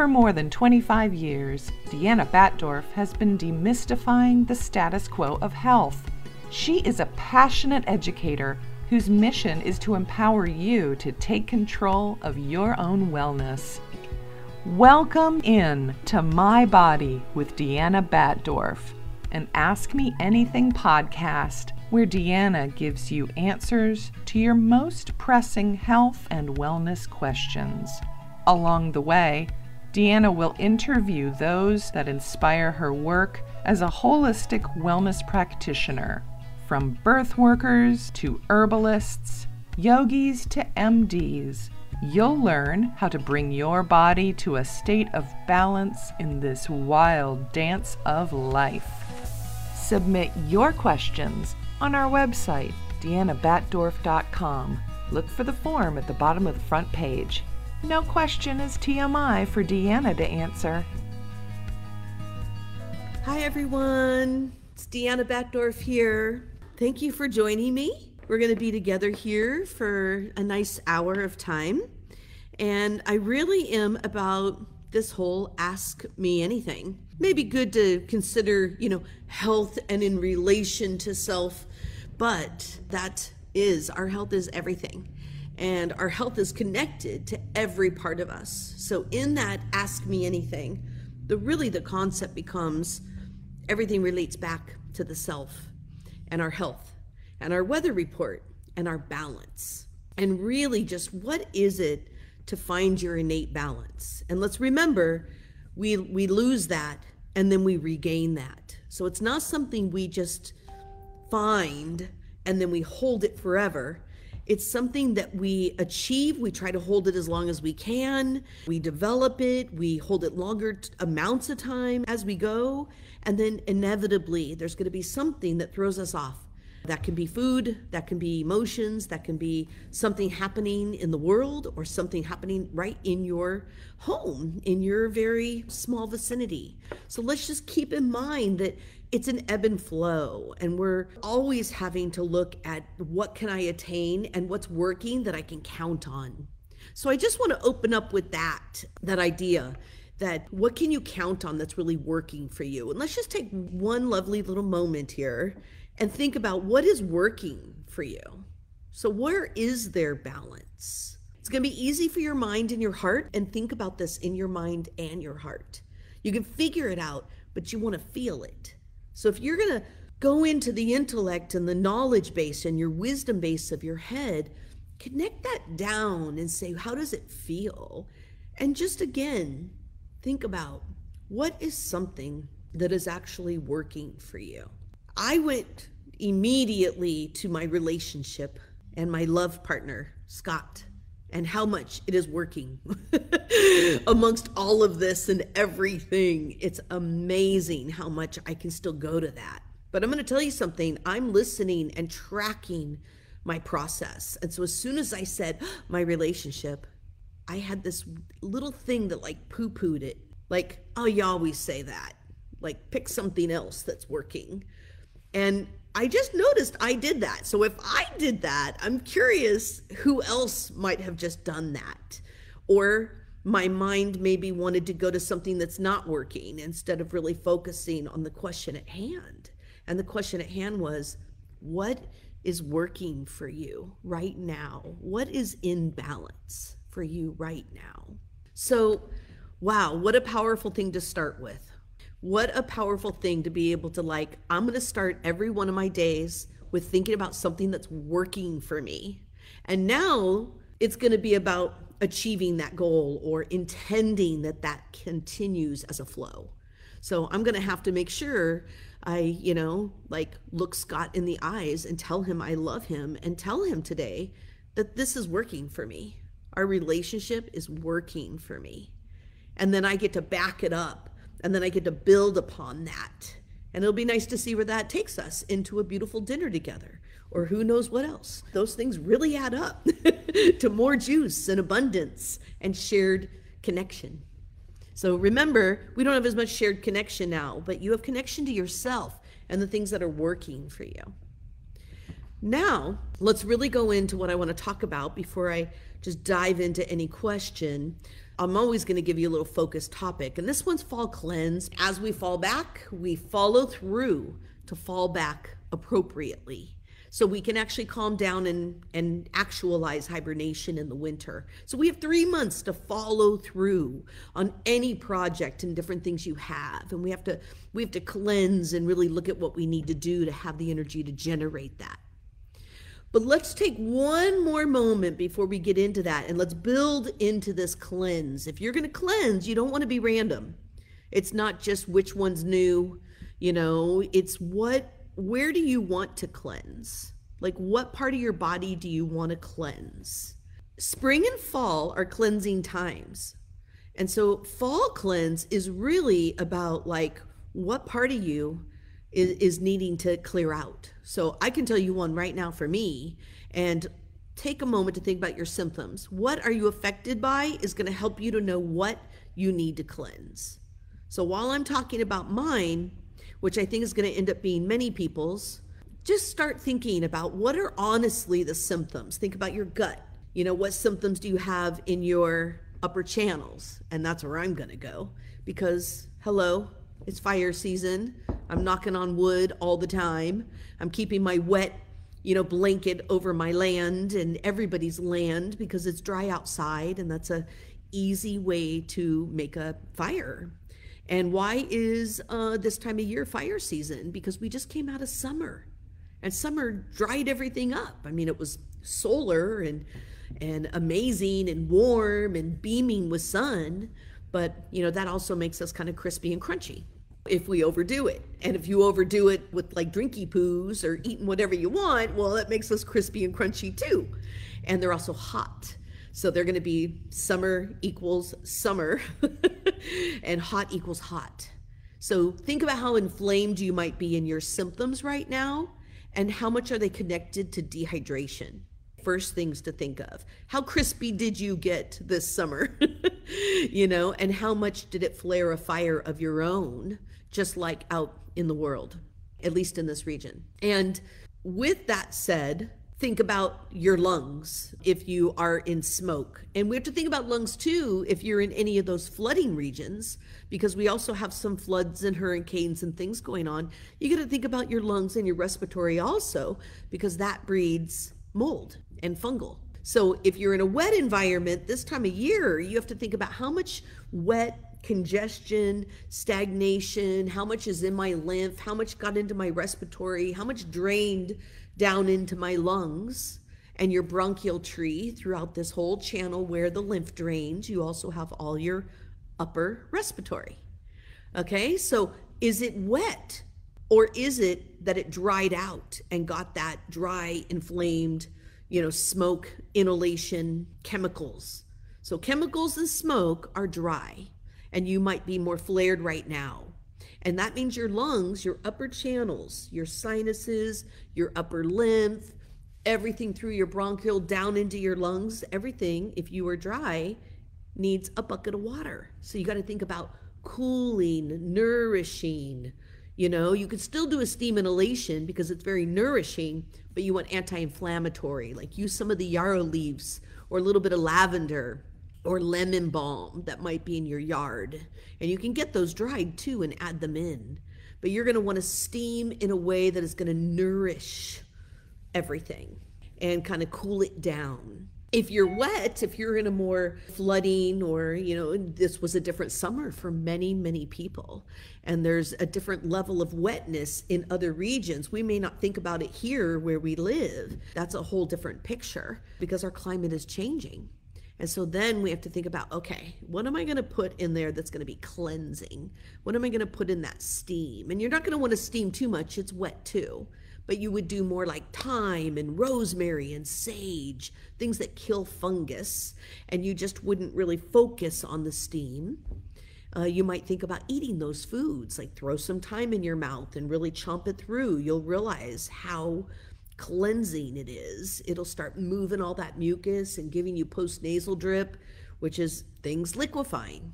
For more than 25 years, Deanna Batdorf has been demystifying the status quo of health. She is a passionate educator whose mission is to empower you to take control of your own wellness. Welcome in to My Body with Deanna Batdorf, an Ask Me Anything podcast where Deanna gives you answers to your most pressing health and wellness questions. Along the way, Deanna will interview those that inspire her work as a holistic wellness practitioner, from birth workers to herbalists, yogis to MDs. You'll learn how to bring your body to a state of balance in this wild dance of life. Submit your questions on our website, deannabatdorf.com. Look for the form at the bottom of the front page. No question is TMI for Deanna to answer. Hi, everyone. It's Deanna Batdorf here. Thank you for joining me. We're going to be together here for a nice hour of time. And I really am about this whole ask me anything. Maybe good to consider, you know, health and in relation to self, but that is our health is everything and our health is connected to every part of us. So in that ask me anything, the really the concept becomes everything relates back to the self and our health and our weather report and our balance. And really just what is it to find your innate balance? And let's remember we we lose that and then we regain that. So it's not something we just find and then we hold it forever it's something that we achieve. We try to hold it as long as we can. We develop it. We hold it longer t- amounts of time as we go. And then inevitably, there's going to be something that throws us off. That can be food, that can be emotions, that can be something happening in the world or something happening right in your home, in your very small vicinity. So let's just keep in mind that it's an ebb and flow and we're always having to look at what can i attain and what's working that i can count on. So i just want to open up with that that idea that what can you count on that's really working for you? And let's just take one lovely little moment here and think about what is working for you. So where is there balance? It's going to be easy for your mind and your heart and think about this in your mind and your heart. You can figure it out but you want to feel it so if you're going to go into the intellect and the knowledge base and your wisdom base of your head, connect that down and say, how does it feel? And just again, think about what is something that is actually working for you. I went immediately to my relationship and my love partner, Scott and how much it is working amongst all of this and everything. It's amazing how much I can still go to that. But I'm going to tell you something. I'm listening and tracking my process. And so as soon as I said my relationship, I had this little thing that like poo pooed it. Like, oh, you always say that. Like, pick something else that's working. And I just noticed I did that. So if I did that, I'm curious who else might have just done that. Or my mind maybe wanted to go to something that's not working instead of really focusing on the question at hand. And the question at hand was, what is working for you right now? What is in balance for you right now? So, wow, what a powerful thing to start with. What a powerful thing to be able to like, I'm going to start every one of my days with thinking about something that's working for me. And now it's going to be about achieving that goal or intending that that continues as a flow. So I'm going to have to make sure I, you know, like look Scott in the eyes and tell him I love him and tell him today that this is working for me. Our relationship is working for me. And then I get to back it up and then I get to build upon that. And it'll be nice to see where that takes us into a beautiful dinner together or who knows what else. Those things really add up to more juice and abundance and shared connection. So remember, we don't have as much shared connection now, but you have connection to yourself and the things that are working for you. Now, let's really go into what I want to talk about before I just dive into any question, I'm always going to give you a little focused topic. And this one's fall cleanse. As we fall back, we follow through to fall back appropriately. So we can actually calm down and, and actualize hibernation in the winter. So we have three months to follow through on any project and different things you have. And we have to we have to cleanse and really look at what we need to do to have the energy to generate that. But let's take one more moment before we get into that and let's build into this cleanse. If you're going to cleanse, you don't want to be random. It's not just which one's new, you know, it's what, where do you want to cleanse? Like, what part of your body do you want to cleanse? Spring and fall are cleansing times. And so, fall cleanse is really about like what part of you is, is needing to clear out. So I can tell you one right now for me and take a moment to think about your symptoms. What are you affected by is going to help you to know what you need to cleanse. So while I'm talking about mine, which I think is going to end up being many people's, just start thinking about what are honestly the symptoms. Think about your gut. You know, what symptoms do you have in your upper channels? And that's where I'm going to go because, hello, it's fire season. I'm knocking on wood all the time. I'm keeping my wet, you know, blanket over my land and everybody's land because it's dry outside and that's a easy way to make a fire. And why is uh, this time of year fire season? Because we just came out of summer, and summer dried everything up. I mean, it was solar and and amazing and warm and beaming with sun, but you know that also makes us kind of crispy and crunchy if we overdo it. And if you overdo it with like drinky poos or eating whatever you want, well, that makes us crispy and crunchy too. And they're also hot. So they're going to be summer equals summer and hot equals hot. So think about how inflamed you might be in your symptoms right now and how much are they connected to dehydration first things to think of. How crispy did you get this summer? you know, and how much did it flare a fire of your own, just like out in the world, at least in this region? And with that said, think about your lungs if you are in smoke. And we have to think about lungs too if you're in any of those flooding regions, because we also have some floods and hurricanes and things going on. You got to think about your lungs and your respiratory also, because that breeds mold and fungal. So if you're in a wet environment this time of year, you have to think about how much wet congestion, stagnation, how much is in my lymph, how much got into my respiratory, how much drained down into my lungs and your bronchial tree throughout this whole channel where the lymph drains. You also have all your upper respiratory. Okay, so is it wet or is it that it dried out and got that dry, inflamed, you know, smoke, inhalation, chemicals. So chemicals and smoke are dry, and you might be more flared right now. And that means your lungs, your upper channels, your sinuses, your upper lymph, everything through your bronchial down into your lungs, everything, if you are dry, needs a bucket of water. So you got to think about cooling, nourishing. You know, you could still do a steam inhalation because it's very nourishing, but you want anti-inflammatory like use some of the yarrow leaves or a little bit of lavender or lemon balm that might be in your yard and you can get those dried too and add them in but you're going to want to steam in a way that is going to nourish everything and kind of cool it down if you're wet, if you're in a more flooding or, you know, this was a different summer for many, many people, and there's a different level of wetness in other regions, we may not think about it here where we live. That's a whole different picture because our climate is changing. And so then we have to think about okay, what am I going to put in there that's going to be cleansing? What am I going to put in that steam? And you're not going to want to steam too much, it's wet too but you would do more like thyme and rosemary and sage, things that kill fungus, and you just wouldn't really focus on the steam. Uh, you might think about eating those foods, like throw some thyme in your mouth and really chomp it through. You'll realize how cleansing it is. It'll start moving all that mucus and giving you post nasal drip, which is things liquefying.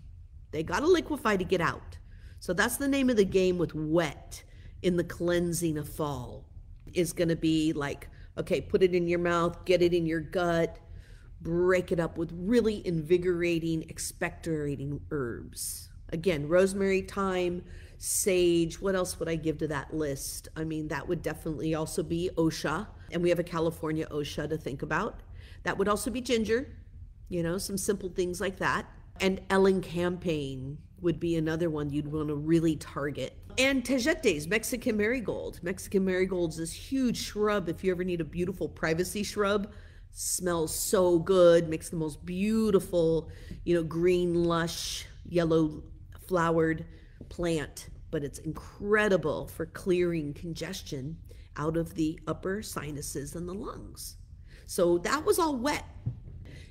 They got to liquefy to get out. So that's the name of the game with wet in the cleansing of fall is going to be like, okay, put it in your mouth, get it in your gut, break it up with really invigorating, expectorating herbs. Again, rosemary, thyme, sage. What else would I give to that list? I mean, that would definitely also be Osha, and we have a California Osha to think about. That would also be ginger, you know, some simple things like that. And elecampane would be another one you'd want to really target. And Tagetes, Mexican marigold. Mexican marigold's this huge shrub. If you ever need a beautiful privacy shrub, smells so good, makes the most beautiful, you know, green, lush, yellow flowered plant, but it's incredible for clearing congestion out of the upper sinuses and the lungs. So that was all wet.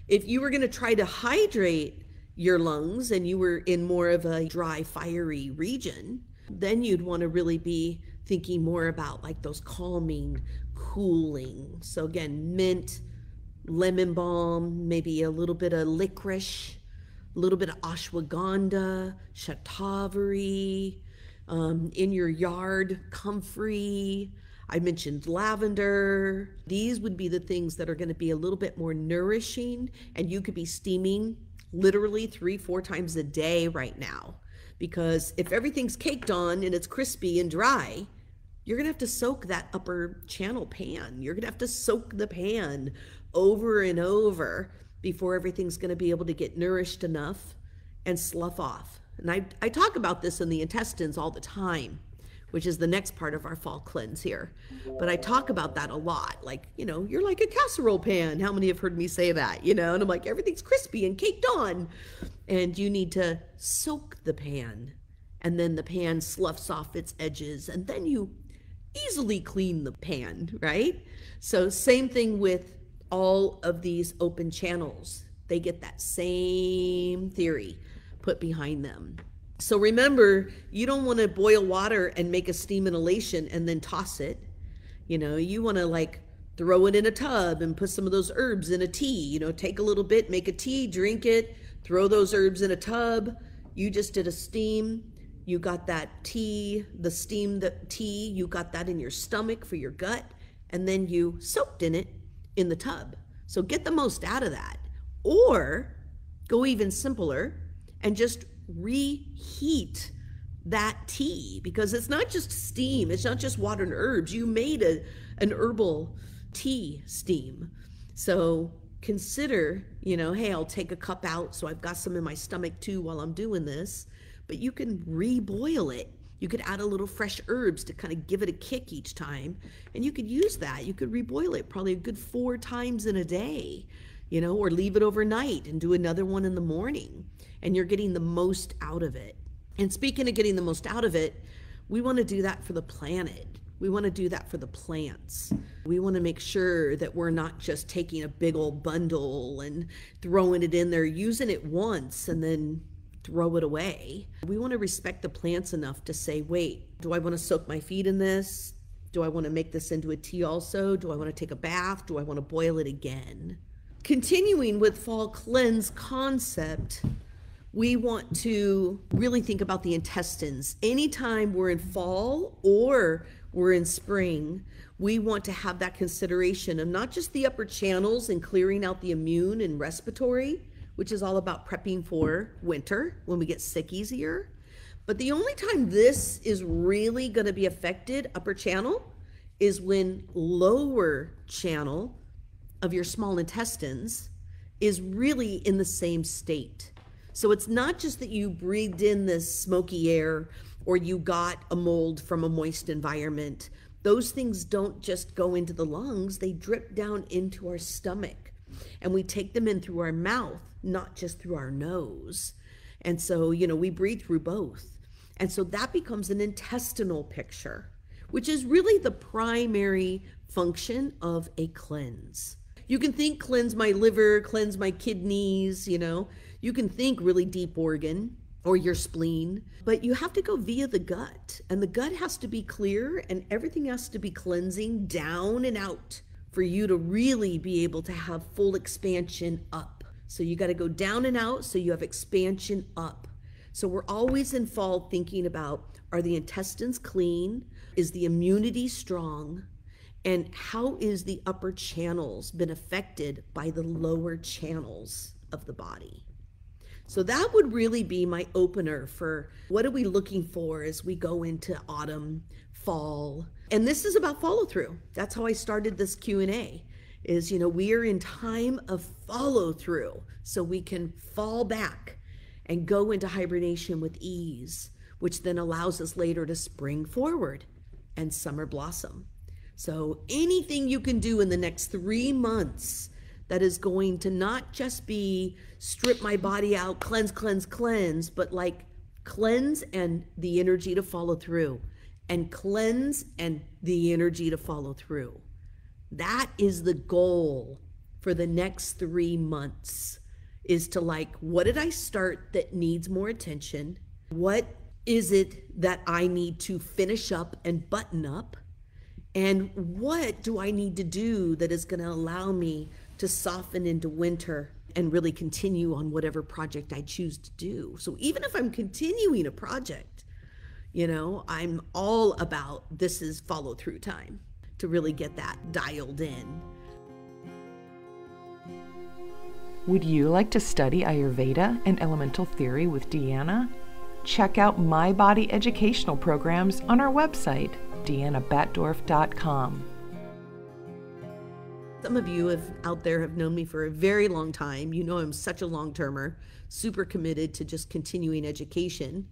If you were going to try to hydrate your lungs and you were in more of a dry, fiery region, then you'd want to really be thinking more about like those calming, cooling. So again, mint, lemon balm, maybe a little bit of licorice, a little bit of ashwagandha, shatavari, um, in your yard, comfrey. I mentioned lavender. These would be the things that are going to be a little bit more nourishing, and you could be steaming literally three, four times a day right now. Because if everything's caked on and it's crispy and dry, you're going to have to soak that upper channel pan. You're going to have to soak the pan over and over before everything's going to be able to get nourished enough and slough off. And I, I talk about this in the intestines all the time, which is the next part of our fall cleanse here. But I talk about that a lot. Like, you know, you're like a casserole pan. How many have heard me say that? You know, and I'm like, everything's crispy and caked on. And you need to soak the pan. And then the pan sloughs off its edges. And then you easily clean the pan, right? So, same thing with all of these open channels. They get that same theory put behind them. So remember, you don't want to boil water and make a steam inhalation and then toss it. You know, you want to like throw it in a tub and put some of those herbs in a tea. You know, take a little bit, make a tea, drink it, throw those herbs in a tub. You just did a steam. You got that tea, the steam, the tea, you got that in your stomach for your gut, and then you soaked in it in the tub. So get the most out of that. Or go even simpler and just reheat that tea because it's not just steam, it's not just water and herbs. You made a, an herbal tea steam. So consider, you know, hey, I'll take a cup out so I've got some in my stomach too while I'm doing this. But you can reboil it you could add a little fresh herbs to kind of give it a kick each time. And you could use that. You could reboil it probably a good four times in a day, you know, or leave it overnight and do another one in the morning. And you're getting the most out of it. And speaking of getting the most out of it, we want to do that for the planet. We want to do that for the plants. We want to make sure that we're not just taking a big old bundle and throwing it in there, using it once, and then throw it away. We want to respect the plants enough to say, wait, do I want to soak my feet in this? Do I want to make this into a tea also? Do I want to take a bath? Do I want to boil it again? Continuing with fall cleanse concept, we want to really think about the intestines. Anytime we're in fall or we're in spring, we want to have that consideration of not just the upper channels and clearing out the immune and respiratory, which is all about prepping for winter when we get sick easier. But the only time this is really going to be affected, upper channel, is when lower channel of your small intestines is really in the same state. So it's not just that you breathed in this smoky air or you got a mold from a moist environment. Those things don't just go into the lungs, they drip down into our stomach. And we take them in through our mouth not just through our nose. And so, you know, we breathe through both. And so that becomes an intestinal picture, which is really the primary function of a cleanse. You can think cleanse my liver, cleanse my kidneys, you know, you can think really deep organ or your spleen, but you have to go via the gut. And the gut has to be clear and everything has to be cleansing down and out for you to really be able to have full expansion up. So you got to go down and out so you have expansion up. So we're always in fall thinking about are the intestines clean? Is the immunity strong? And how is the upper channels been affected by the lower channels of the body? So that would really be my opener for what are we looking for as we go into autumn, fall. And this is about follow through. That's how I started this Q&A is you know we are in time of follow through so we can fall back and go into hibernation with ease, which then allows us later to spring forward and summer blossom. So anything you can do in the next 3 months that is going to not just be strip my body out, cleanse, cleanse, cleanse, but like cleanse and the energy to follow through, and cleanse and the energy to follow through. That is the goal for the next three months is to like, what did I start that needs more attention? What is it that I need to finish up and button up? And what do I need to do that is going to allow me to soften into winter and really continue on whatever project I choose to do. So even if I'm continuing a project, you know, I'm all about this is follow through time to really get that dialed in. Would you like to study Ayurveda and elemental theory with Deanna? Check out my body educational programs on our website, deannabatdorf.com. Some of you have out there have known me for a very long time. You know I'm such a long termer, super committed to just continuing education.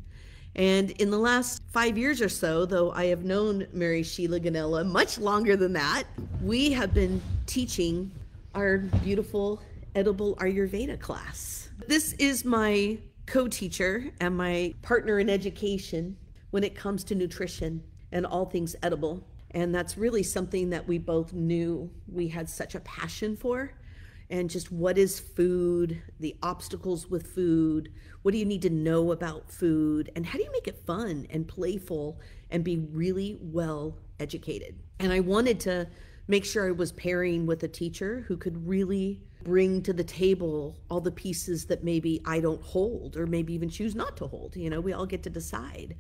And in the last five years or so, though I have known Mary Sheila Ganella much longer than that, we have been teaching our beautiful edible Ayurveda class. This is my co teacher and my partner in education when it comes to nutrition and all things edible. And that's really something that we both knew we had such a passion for. And just what is food, the obstacles with food, what do you need to know about food, and how do you make it fun and playful and be really well educated? And I wanted to make sure I was pairing with a teacher who could really bring to the table all the pieces that maybe I don't hold or maybe even choose not to hold. You know, we all get to decide.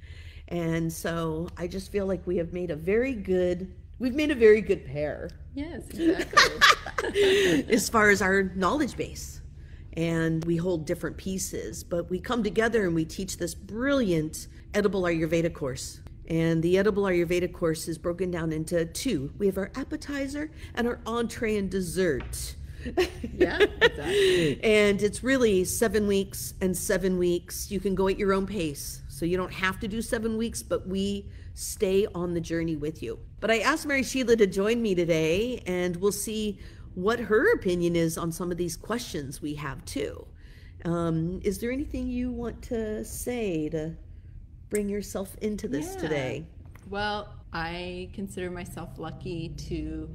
And so I just feel like we have made a very good we've made a very good pair. Yes, exactly. as far as our knowledge base. And we hold different pieces, but we come together and we teach this brilliant edible Ayurveda course. And the edible Ayurveda course is broken down into two. We have our appetizer and our entree and dessert. yeah, exactly. and it's really seven weeks and seven weeks. You can go at your own pace. So you don't have to do seven weeks, but we stay on the journey with you. But I asked Mary Sheila to join me today, and we'll see what her opinion is on some of these questions we have too. Um, is there anything you want to say to bring yourself into this Yeah. today? Well, I consider myself lucky to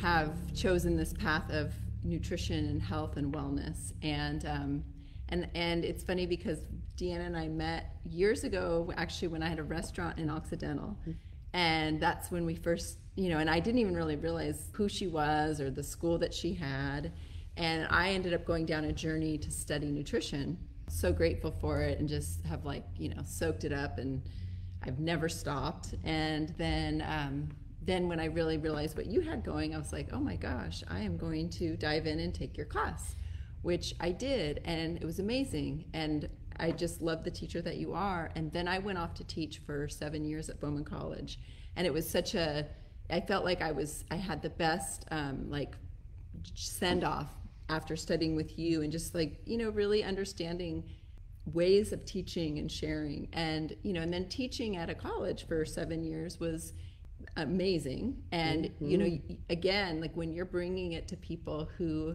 have chosen this path of nutrition and health and wellness. And um, and and it's funny because Deanna and I met years ago, actually, when I had a restaurant in Occidental, and that's when we first, you know, and I didn't even really realize who she was or the school that she had. And I ended up going down a journey to study nutrition. So grateful for it, and just have like you know soaked it up and. I've never stopped. And then, um, then when I really realized what you had going, I was like, oh my gosh, I am going to dive in and take your class, which I did, and it was amazing. And I just love the teacher that you are. And then I went off to teach for seven years at Bauman College, and it was such a. I felt like I was. I had the best um, like send off after studying with you, and just like you know really understanding ways of teaching and sharing and you know and then teaching at a college for seven years was amazing and you know again like when you're bringing it to people who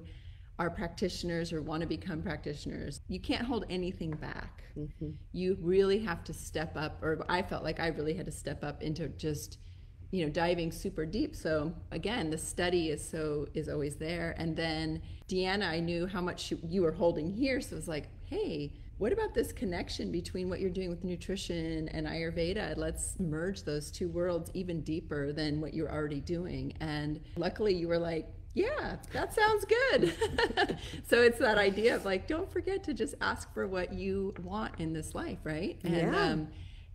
are practitioners or want to become practitioners you can't hold anything back. Mm-hmm. You really have to step up or i felt like i really had to step up into just you know diving super deep. So again the study is so is always there. And then deanna i knew how much you, you were holding here so it was like hey what about this connection between what you're doing with nutrition and ayurveda? Let's merge those two worlds even deeper than what you're already doing. And luckily you were like yeah that sounds good so it's that idea of like don't forget to just ask for what you want in this life right and Yeah. um,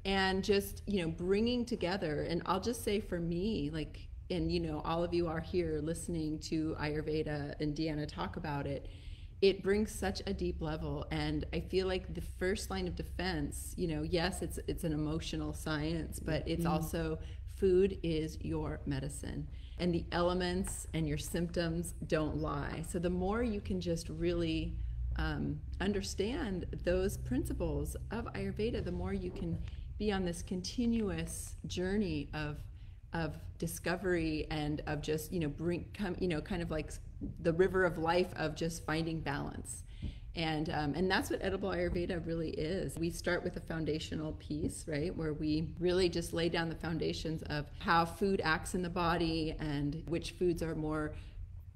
and just you know bringing together and i'll just say for me like and you know all of you are here listening to ayurveda and deanna talk about it it brings such a deep level and i feel like the first line of defense you know yes it's it's an emotional science but it's mm-hmm. also food is your medicine and the elements and your symptoms don't lie. So the more you can just really um, understand those principles of ayurveda the more you can be on this continuous journey of of discovery and of just you know bring come you know kind of like the river of life of just finding balance and um, and that's what edible ayurveda really is. We start with a foundational piece right where we really just lay down the foundations of how food acts in the body and which foods are more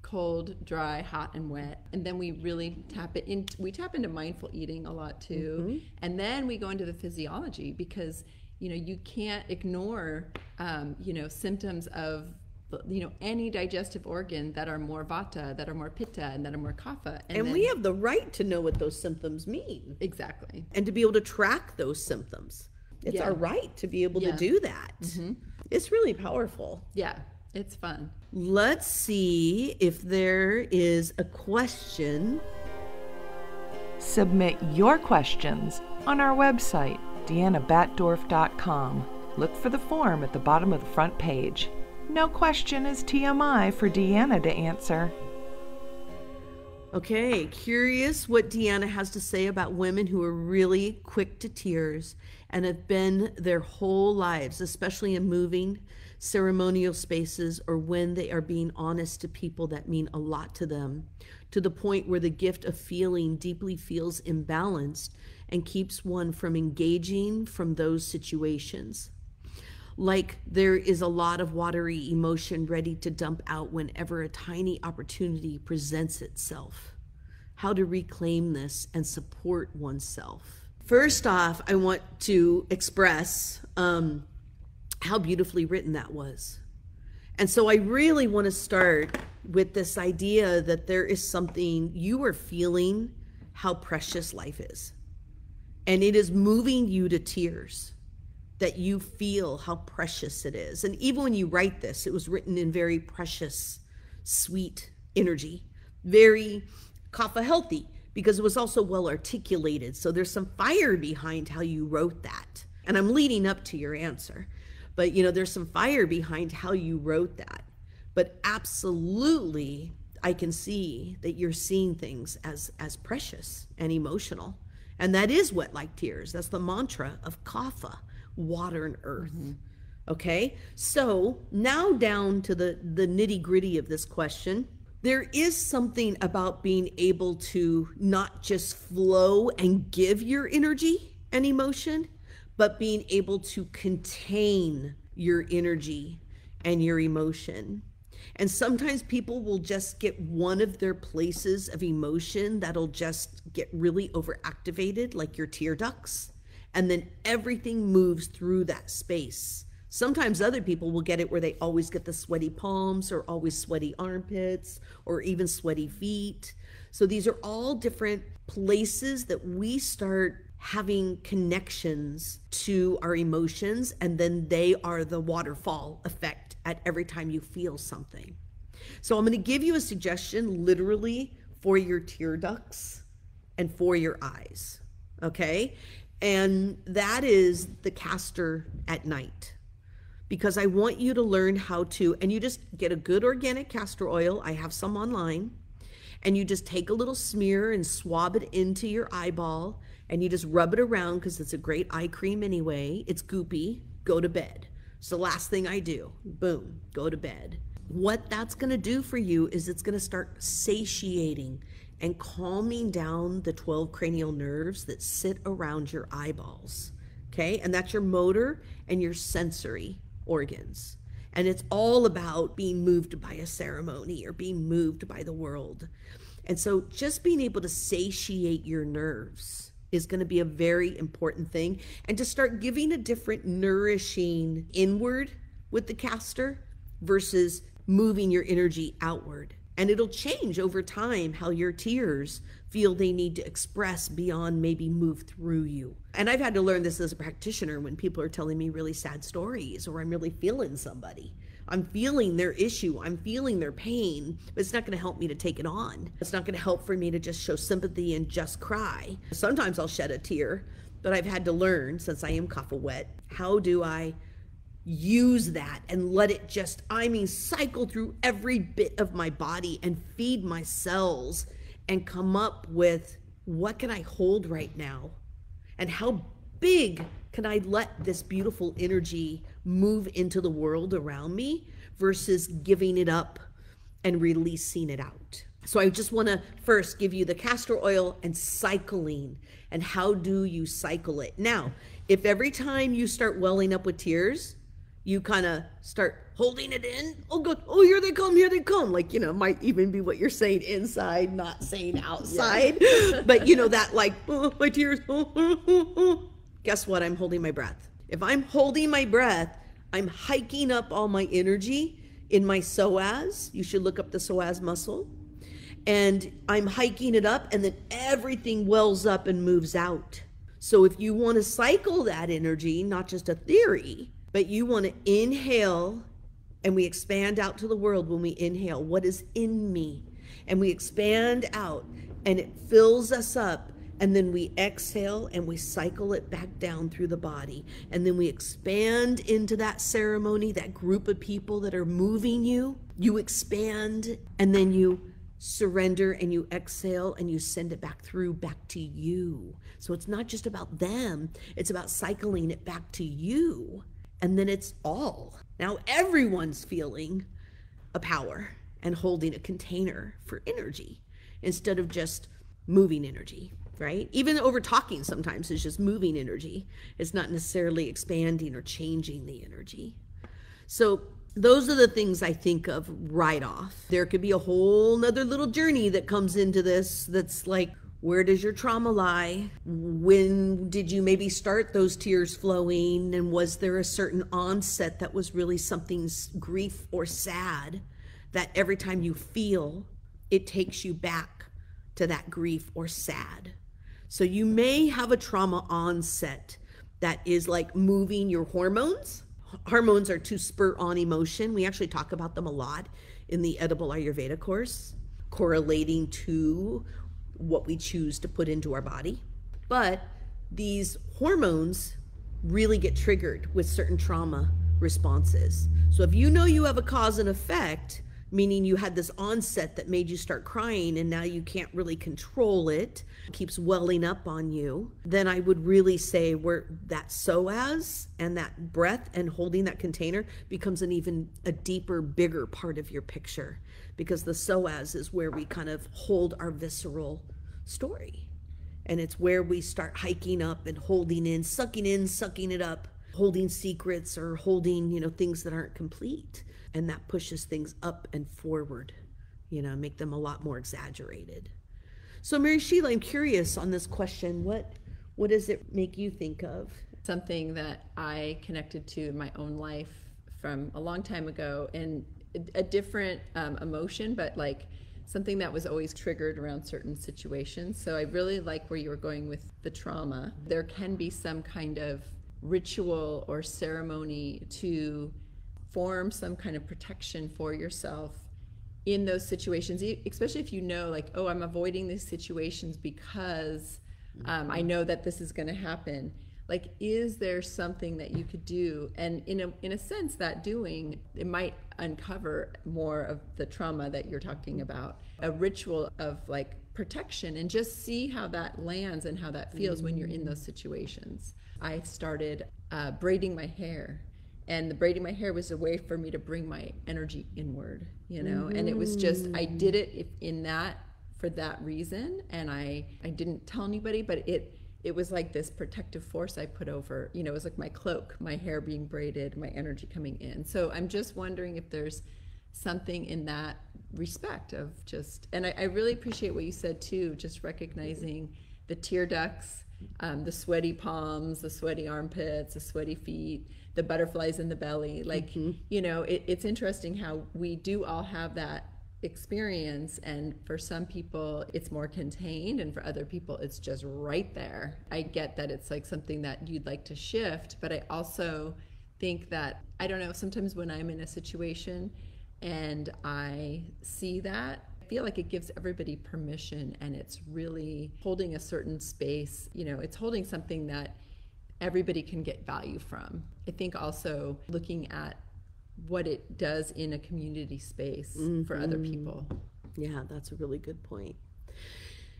cold dry hot and wet. And then we really tap it in we tap into mindful eating a lot too. Mm-hmm. and then we go into the physiology because you know you can't ignore um, you know symptoms of you know any digestive organ that are more vata that are more pitta and that are more kapha and, and then, we have the right to know what those symptoms mean exactly and to be able to track those symptoms it's yeah. our right to be able yeah. to do that mm-hmm. it's really powerful yeah it's fun let's see if there is a question submit your questions on our website deannabatdorf.com. Look for the form at the bottom of the front page. No question is TMI for Deanna to answer. Okay, curious what Deanna has to say about women who are really quick to tears and have been their whole lives, especially in moving ceremonial spaces or when they are being honest to people that mean a lot to them, to the point where the gift of feeling deeply feels imbalanced and keeps one from engaging from those situations. Like there is a lot of watery emotion ready to dump out whenever a tiny opportunity presents itself. How to reclaim this and support oneself. First off, I want to express um, how beautifully written that was. And so I really want to start with this idea that there is something you are feeling how precious life is and it is moving you to tears that you feel how precious it is. And even when you write this, it was written in very precious, sweet energy, very kapha healthy, because it was also well articulated. So there's some fire behind how you wrote that. And I'm leading up to your answer. But you know, there's some fire behind how you wrote that. But absolutely I can see that you're seeing things as as precious and emotional and that is wet like tears. That's the mantra of Kapha, water and earth. Mm-hmm. Okay, so now down to the, the nitty gritty of this question. There is something about being able to not just flow and give your energy and emotion, but being able to contain your energy and your emotion. And sometimes people will just get one of their places of emotion that'll just get really overactivated, like your tear ducts. And then everything moves through that space. Sometimes other people will get it where they always get the sweaty palms or always sweaty armpits or even sweaty feet. So these are all different places that we start having connections to our emotions, and then they are the waterfall effect at every time you feel something. So I'm going to give you a suggestion literally for your tear ducts and for your eyes. Okay? And that is the castor at night. Because I want you to learn how to, and you just get a good organic castor oil. I have some online. And you just take a little smear and swab it into your eyeball and you just rub it around because it's a great eye cream anyway. It's goopy. Go to bed. It's the last thing I do. Boom, go to bed. What that's going to do for you is it's going to start satiating and calming down the 12 cranial nerves that sit around your eyeballs. Okay? And that's your motor and your sensory organs. And it's all about being moved by a ceremony or being moved by the world. And so just being able to satiate your nerves is going to be a very important thing. And to start giving a different nourishing inward with the castor versus moving your energy outward. And it'll change over time how your tears feel they need to express beyond maybe move through you. And I've had to learn this as a practitioner when people are telling me really sad stories or I'm really feeling somebody. I'm feeling their issue. I'm feeling their pain, but it's not going to help me to take it on. It's not going to help for me to just show sympathy and just cry. Sometimes I'll shed a tear, but I've had to learn since I am kapha wet, how do I use that and let it just, I mean, cycle through every bit of my body and feed my cells and come up with what can I hold right now? And how big can I let this beautiful energy move into the world around me versus giving it up and releasing it out? So I just want to first give you the castor oil and cycling and how do you cycle it. Now, if every time you start welling up with tears, you kind of start holding it in. Oh, god, Oh, here they come. Here they come. Like, you know, might even be what you're saying inside, not saying outside. Yeah. but, you know, that like, oh, my tears. Oh oh, oh, oh, Guess what? I'm holding my breath. If I'm holding my breath, I'm hiking up all my energy in my psoas. You should look up the psoas muscle. And I'm hiking it up, and then everything wells up and moves out. So if you want to cycle that energy, not just a theory, but you want to inhale and we expand out to the world when we inhale what is in me. And we expand out and it fills us up. And then we exhale and we cycle it back down through the body. And then we expand into that ceremony, that group of people that are moving you. You expand and then you surrender and you exhale and you send it back through back to you. So it's not just about them, it's about cycling it back to you and then it's all. Now everyone's feeling a power and holding a container for energy instead of just moving energy, right? Even over talking sometimes is just moving energy. It's not necessarily expanding or changing the energy. So those are the things I think of right off. There could be a whole nother little journey that comes into this that's like, where does your trauma lie? When did you maybe start those tears flowing? And was there a certain onset that was really something grief or sad that every time you feel, it takes you back to that grief or sad? So you may have a trauma onset that is like moving your hormones. Hormones are to spur on emotion. We actually talk about them a lot in the Edible Ayurveda course, correlating to what we choose to put into our body. But these hormones really get triggered with certain trauma responses. So if you know you have a cause and effect, meaning you had this onset that made you start crying and now you can't really control it, keeps welling up on you, then I would really say where that psoas and that breath and holding that container becomes an even a deeper, bigger part of your picture because the psoas is where we kind of hold our visceral story. And it's where we start hiking up and holding in, sucking in, sucking it up, holding secrets or holding, you know, things that aren't complete. And that pushes things up and forward, you know, make them a lot more exaggerated. So Mary Sheila, I'm curious on this question. What what does it make you think of? Something that I connected to in my own life from a long time ago and a different um, emotion, but like something that was always triggered around certain situations. So I really like where you were going with the trauma. There can be some kind of ritual or ceremony to form some kind of protection for yourself in those situations, especially if you know, like, oh, I'm avoiding these situations because um, I know that this is going to happen like is there something that you could do and in a in a sense that doing it might uncover more of the trauma that you're talking about a ritual of like protection and just see how that lands and how that feels mm-hmm. when you're in those situations i started uh, braiding my hair and the braiding my hair was a way for me to bring my energy inward you know mm-hmm. and it was just i did it in that for that reason and i i didn't tell anybody but it it was like this protective force I put over, you know, it was like my cloak, my hair being braided, my energy coming in. So I'm just wondering if there's something in that respect of just, and I, I really appreciate what you said too, just recognizing the tear ducts, um, the sweaty palms, the sweaty armpits, the sweaty feet, the butterflies in the belly. Like, mm-hmm. you know, it, it's interesting how we do all have that experience and for some people it's more contained and for other people it's just right there i get that it's like something that you'd like to shift but i also think that I don't know, sometimes when I'm in a situation and I see that, I feel like it gives everybody permission and it's really holding a certain space. You know, it's holding something that everybody can get value from. I think also looking at what it does in a community space mm-hmm. for other mm-hmm. people. Yeah, that's a really good point.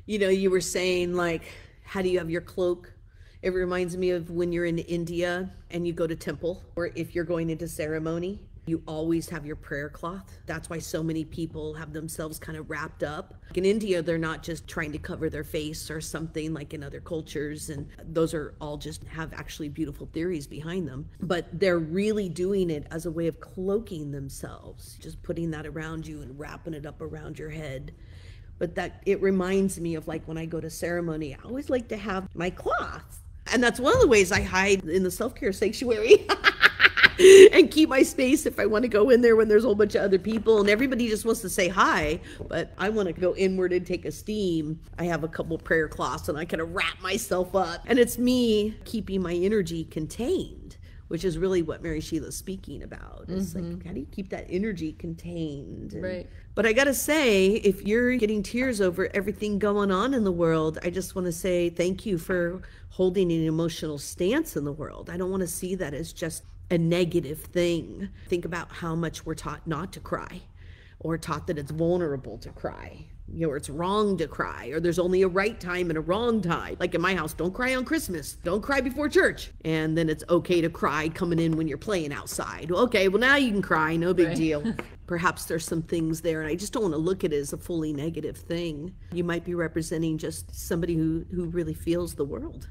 You know, you were saying like, how do you have your cloak it reminds me of when you're in India and you go to temple, or if you're going into ceremony, you always have your prayer cloth. That's why so many people have themselves kind of wrapped up. In India, they're not just trying to cover their face or something like in other cultures, and those are all just have actually beautiful theories behind them. But they're really doing it as a way of cloaking themselves, just putting that around you and wrapping it up around your head but that it reminds me of like when I go to ceremony, I always like to have my cloth and that's one of the ways I hide in the self care sanctuary. and keep my space if I want to go in there when there's a whole bunch of other people and everybody just wants to say hi, but I want to go inward and take a steam. I have a couple prayer cloths and I kind of wrap myself up. And it's me keeping my energy contained which is really what Mary Sheila's speaking about. It's mm-hmm. like, how do you keep that energy contained? And, right. But I got to say, if you're getting tears over everything going on in the world, I just want to say thank you for holding an emotional stance in the world. I don't want to see that as just a negative thing. Think about how much we're taught not to cry or taught that it's vulnerable to cry you know, or it's wrong to cry, or there's only a right time and a wrong time. Like in my house, don't cry on Christmas, don't cry before church. And then it's okay to cry coming in when you're playing outside. Okay, well, now you can cry, no big right. deal. Perhaps there's some things there, and I just don't want to look at it as a fully negative thing. You might be representing just somebody who, who really feels the world.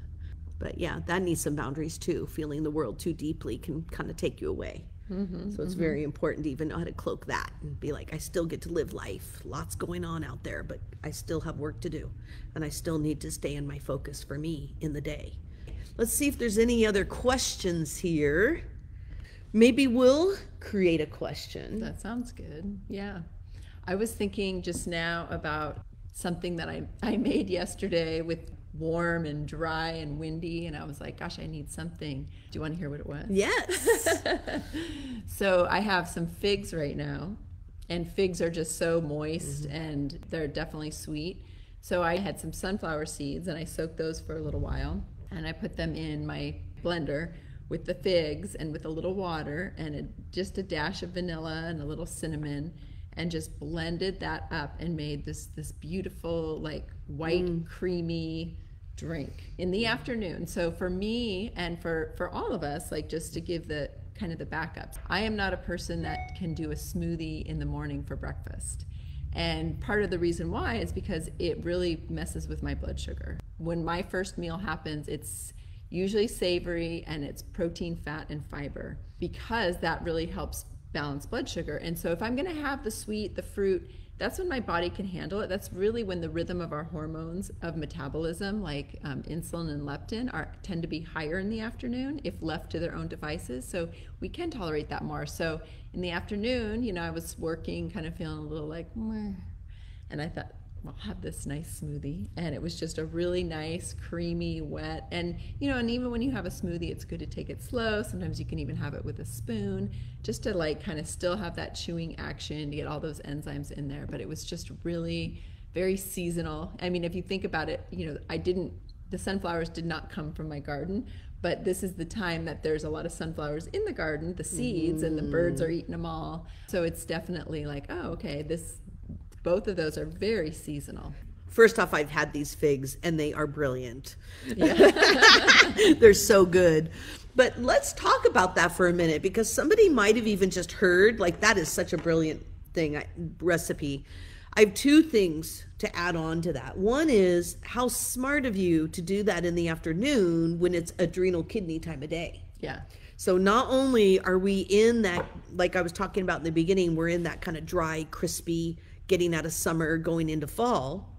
But yeah, that needs some boundaries too. Feeling the world too deeply can kind of take you away. Mm-hmm, so it's mm-hmm. very important to even know how to cloak that and be like, I still get to live life. Lots going on out there, but I still have work to do. And I still need to stay in my focus for me in the day. Let's see if there's any other questions here. Maybe we'll create a question. That sounds good. Yeah. I was thinking just now about something that I, I made yesterday with warm and dry and windy. And I was like, gosh, I need something. Do you want to hear what it was? Yes. so I have some figs right now, and figs are just so moist mm-hmm. and they're definitely sweet. So I had some sunflower seeds and I soaked those for a little while and I put them in my blender with the figs and with a little water and a, just a dash of vanilla and a little cinnamon and just blended that up and made this this beautiful like white mm. creamy drink in the afternoon. So for me and for for all of us, like just to give the kind of the backups, I am not a person that can do a smoothie in the morning for breakfast. And part of the reason why is because it really messes with my blood sugar. When my first meal happens, it's usually savory and it's protein, fat, and fiber because that really helps balance blood sugar. And so if I'm going to have the sweet, the fruit, that's when my body can handle it. That's really when the rhythm of our hormones of metabolism, like um, insulin and leptin, are tend to be higher in the afternoon if left to their own devices. So we can tolerate that more. So in the afternoon, you know, I was working, kind of feeling a little like, Meh. and I thought, I'll have this nice smoothie. And it was just a really nice, creamy, wet. And, you know, and even when you have a smoothie, it's good to take it slow. Sometimes you can even have it with a spoon just to like kind of still have that chewing action to get all those enzymes in there. But it was just really very seasonal. I mean, if you think about it, you know, I didn't, the sunflowers did not come from my garden, but this is the time that there's a lot of sunflowers in the garden, the seeds, mm. and the birds are eating them all. So it's definitely like, oh, okay, this both of those are very seasonal. First off, I've had these figs and they are brilliant. Yeah. They're so good. But let's talk about that for a minute because somebody might have even just heard like that is such a brilliant thing recipe. I have two things to add on to that. One is how smart of you to do that in the afternoon when it's adrenal kidney time of day. Yeah. So not only are we in that, like I was talking about in the beginning, we're in that kind of dry, crispy getting out of summer, going into fall,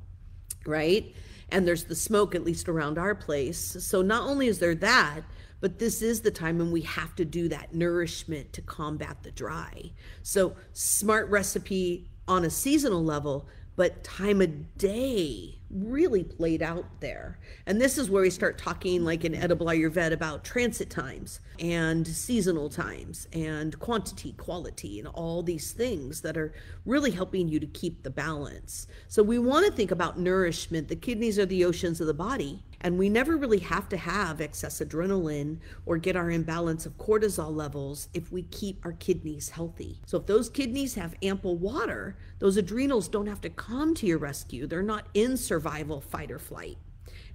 right? And there's the smoke, at least around our place. So not only is there that, but this is the time when we have to do that nourishment to combat the dry. So, smart recipe on a seasonal level, but time of day really played out there. And this is where we start talking, like in Edible Ayurveda, about transit times and seasonal times and quantity, quality, and all these things that are really helping you to keep the balance. So we want to think about nourishment. The kidneys are the oceans of the body. And we never really have to have excess adrenaline or get our imbalance of cortisol levels if we keep our kidneys healthy. So, if those kidneys have ample water, those adrenals don't have to come to your rescue. They're not in survival, fight, or flight.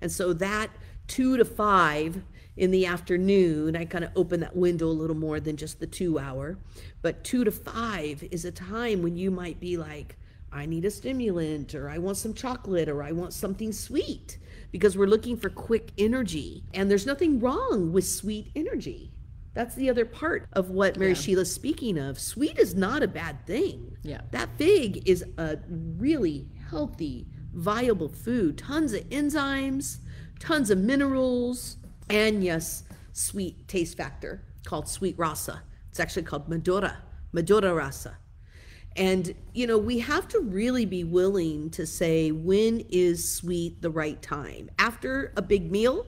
And so, that two to five in the afternoon, I kind of open that window a little more than just the two hour, but two to five is a time when you might be like, I need a stimulant, or I want some chocolate, or I want something sweet because we're looking for quick energy. And there's nothing wrong with sweet energy. That's the other part of what Mary yeah. Sheila's speaking of. Sweet is not a bad thing. Yeah. That fig is a really healthy, viable food. Tons of enzymes, tons of minerals, and yes, sweet taste factor called sweet rasa. It's actually called Madhura, Madhura rasa. And, you know, we have to really be willing to say when is sweet the right time. After a big meal,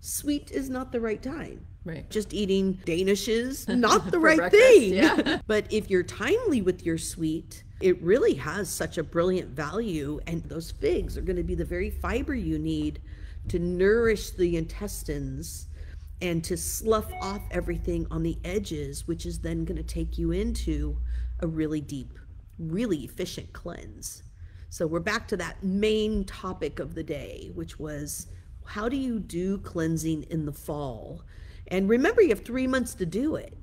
sweet is not the right time. Right. Just eating Danishes, not the right thing. Yeah. but if you're timely with your sweet, it really has such a brilliant value. And those figs are going to be the very fiber you need to nourish the intestines and to slough off everything on the edges, which is then going to take you into a really deep really efficient cleanse. So we're back to that main topic of the day, which was how do you do cleansing in the fall? And remember, you have three months to do it.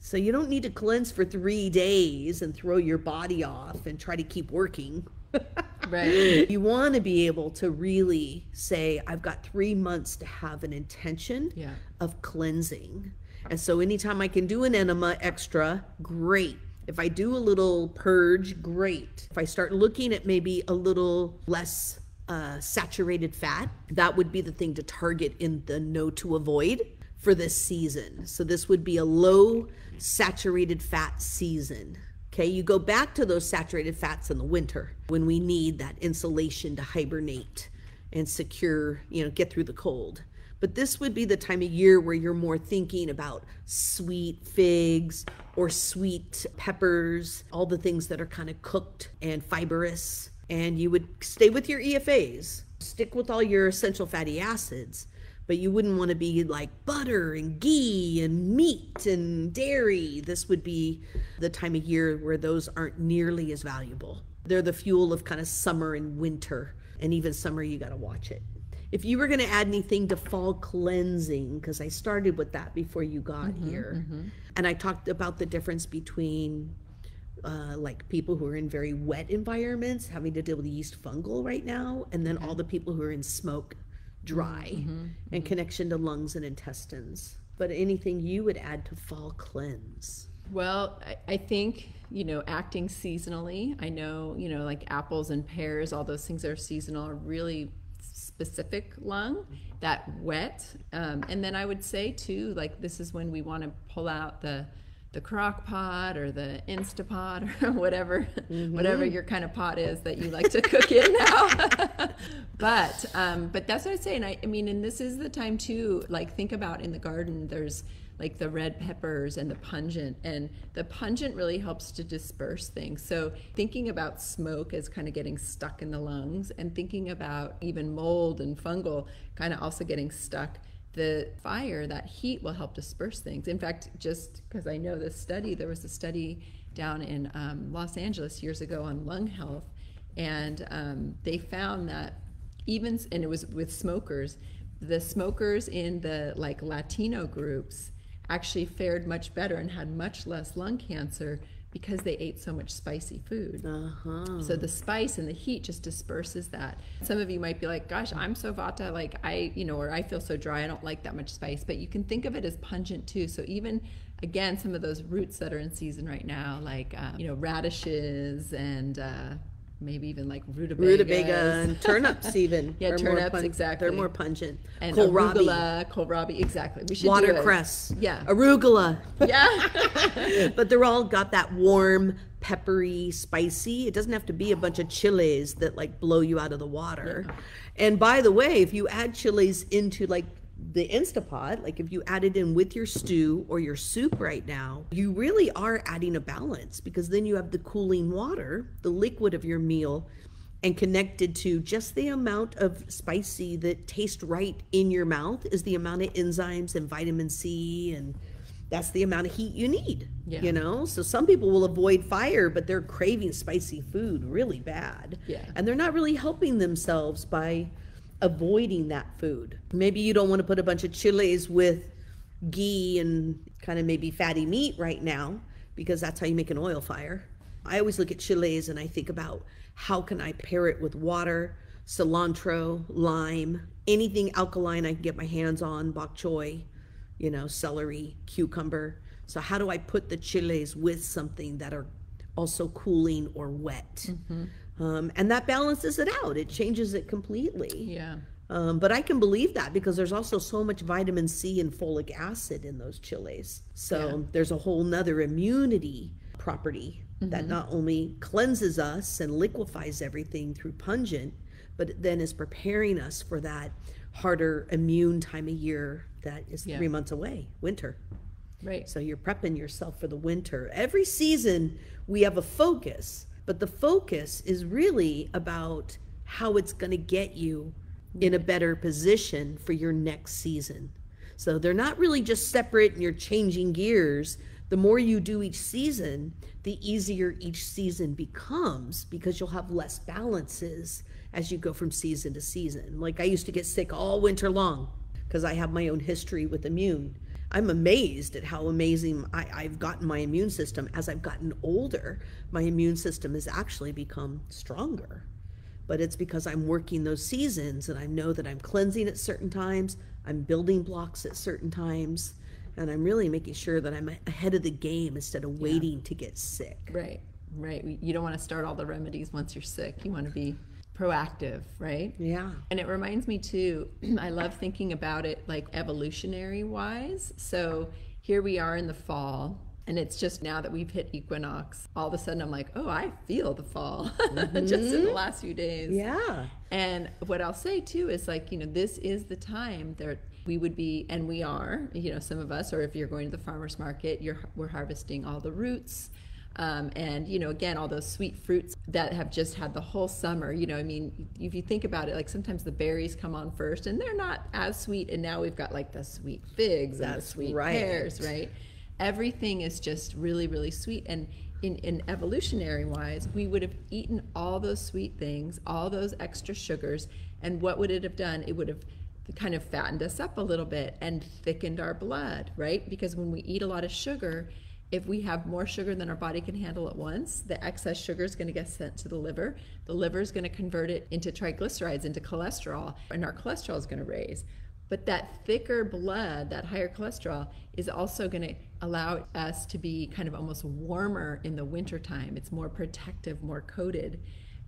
So you don't need to cleanse for three days and throw your body off and try to keep working. right. You want to be able to really say, I've got three months to have an intention yeah. of cleansing. And so anytime I can do an enema extra, great. If I do a little purge, great. If I start looking at maybe a little less uh, saturated fat, that would be the thing to target in the no to avoid for this season. So this would be a low saturated fat season. Okay, you go back to those saturated fats in the winter when we need that insulation to hibernate and secure, you know, get through the cold. But this would be the time of year where you're more thinking about sweet figs or sweet peppers, all the things that are kind of cooked and fibrous. And you would stay with your EFAs, stick with all your essential fatty acids, but you wouldn't want to be like butter and ghee and meat and dairy. This would be the time of year where those aren't nearly as valuable. They're the fuel of kind of summer and winter. And even summer, you got to watch it if you were going to add anything to fall cleansing, because I started with that before you got mm-hmm, here, mm-hmm. and I talked about the difference between uh, like people who are in very wet environments having to deal with yeast fungal right now, and then all the people who are in smoke, dry, mm-hmm, and connection to lungs and intestines. But anything you would add to fall cleanse? Well, I, I think you know acting seasonally. I know you know like apples and pears, all those things that are seasonal, are really specific lung, that wet. Um, and then I would say too, like this is when we want to pull out the the crock pot or the Instapot or whatever mm-hmm. whatever your kind of pot is that you like to cook in now. but um, but that's what I say. And I, I mean, and this is the time too. Like think about in the garden. There's like the red peppers and the pungent. And the pungent really helps to disperse things. So thinking about smoke as kind of getting stuck in the lungs and thinking about even mold and fungal kind of also getting stuck the fire, that heat will help disperse things. In fact, just because I know this study, there was a study down in um, Los Angeles years ago on lung health, and um, they found that even, and it was with smokers, the smokers in the like Latino groups actually fared much better and had much less lung cancer because they ate so much spicy food. Uh-huh. So the spice and the heat just disperses that. Some of you might be like, gosh, I'm so vata, like I, you know, or I feel so dry, I don't like that much spice. But you can think of it as pungent too. So even, again, some of those roots that are in season right now, like, uh, you know, radishes and, uh, maybe even like rutabaga. Rutabaga and turnips even. yeah, turnips, pun- exactly. They're more pungent. And kohlrabi. arugula, kohlrabi, exactly. We should Watercress. Yeah. Arugula. Yeah. but they're all got that warm peppery, spicy. It doesn't have to be a bunch of chilies that like blow you out of the water. And by the way, if you add chilies into like the Instapot, like if you add it in with your stew or your soup right now, you really are adding a balance because then you have the cooling water, the liquid of your meal, and connected to just the amount of spicy that tastes right in your mouth is the amount of enzymes and vitamin C and that's the amount of heat you need. Yeah. You know? So some people will avoid fire, but they're craving spicy food really bad. Yeah. And they're not really helping themselves by avoiding that food. Maybe you don't want to put a bunch of chilies with ghee and kind of maybe fatty meat right now because that's how you make an oil fire. I always look at chilies and I think about how can I pair it with water, cilantro, lime, anything alkaline I can get my hands on, bok choy, you know, celery, cucumber. So how do I put the chiles with something that are also cooling or wet? Mm-hmm. Um, and that balances it out. It changes it completely. Yeah. Um, but I can believe that because there's also so much vitamin C and folic acid in those chilies. So there's a whole nother immunity property that not only cleanses us and liquefies everything through pungent, but then is preparing us for that harder immune time of year that is Yeah. three months away, winter. Right. So you're prepping yourself for the winter. Every season we have a focus, but the focus is really about how it's going to get you in a better position for your next season. So they're not really just separate and you're changing gears. The more you do each season, the easier each season becomes because you'll have less balances as you go from season to season. Like I used to get sick all winter long because I have my own history with immune. I'm amazed at how amazing I, I've gotten my immune system. As I've gotten older, my immune system has actually become stronger. But it's because I'm working those seasons and I know that I'm cleansing at certain times, I'm building blocks at certain times, and I'm really making sure that I'm ahead of the game instead of waiting to get sick. Right. Right. You don't want to start all the remedies once you're sick. You want to be proactive, right? Yeah. And it reminds me too, I love thinking about it like evolutionary wise. So here we are in the fall, and it's just now that we've hit equinox, all of a sudden I'm like, oh, I feel the fall just in the mm-hmm. last few days. Yeah. And what I'll say too is like, you know, this is the time that we would be, and we are, you know, some of us, or if you're going to the farmer's market, you're, we're harvesting all the roots. Um, and you know again all those sweet fruits that have just had the whole summer you know i mean if you think about it like sometimes the berries come on first and they're not as sweet. And now we've got like the sweet figs and the sweet right. pears right? Everything is just really really sweet. And in, in evolutionary wise we would have eaten all those sweet things all those extra sugars. And what would it have done? It would have kind of fattened us up a little bit and thickened our blood right? Because when we eat a lot of sugar if we have more sugar than our body can handle at once, the excess sugar is going to get sent to the liver. The liver is going to convert it into triglycerides, into cholesterol, and our cholesterol is going to raise. But that thicker blood, that higher cholesterol, is also going to allow us to be kind of almost warmer in the wintertime. It's more protective, more coated.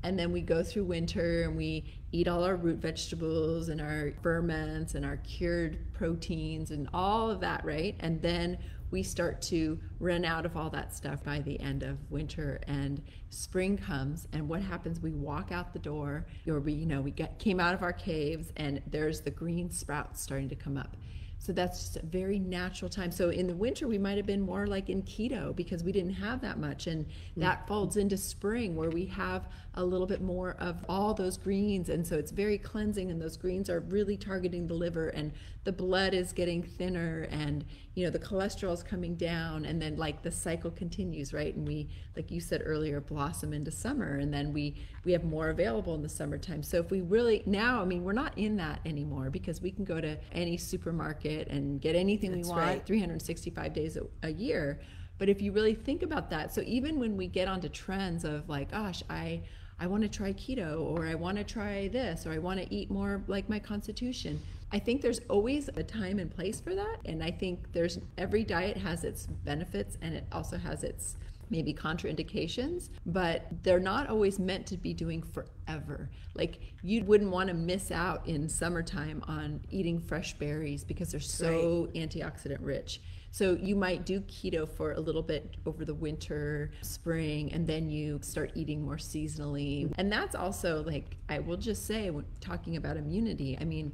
And then we go through winter and we eat all our root vegetables and our ferments and our cured proteins and all of that, right? And then we start to run out of all that stuff by the end of winter and spring comes and what happens we walk out the door or we you know we get came out of our caves and there's the green sprouts starting to come up so that's just a very natural time. So in the winter, we might have been more like in keto because we didn't have that much. And mm. that folds into spring where we have a little bit more of all those greens. And so it's very cleansing, and those greens are really targeting the liver, and the blood is getting thinner, and you know, the cholesterol is coming down. And then, like, the cycle continues, right? And we, like you said earlier, blossom into summer, and then we, we have more available in the summertime. So if we really, now, I mean, we're not in that anymore because we can go to any supermarket and get anything That's we want right. 365 days a, a year. But if you really think about that, so even when we get onto trends of like, gosh, I I want to try keto or I want to try this or I want to eat more like my constitution. I think there's always a time and place for that. And I think there's every diet has its benefits and it also has its maybe contraindications, but they're not always meant to be doing forever. Like you wouldn't want to miss out in summertime on eating fresh berries because they're so antioxidant rich. So you might do keto for a little bit over the winter, spring, and then you start eating more seasonally. And that's also like, I will just say, talking about immunity, I mean,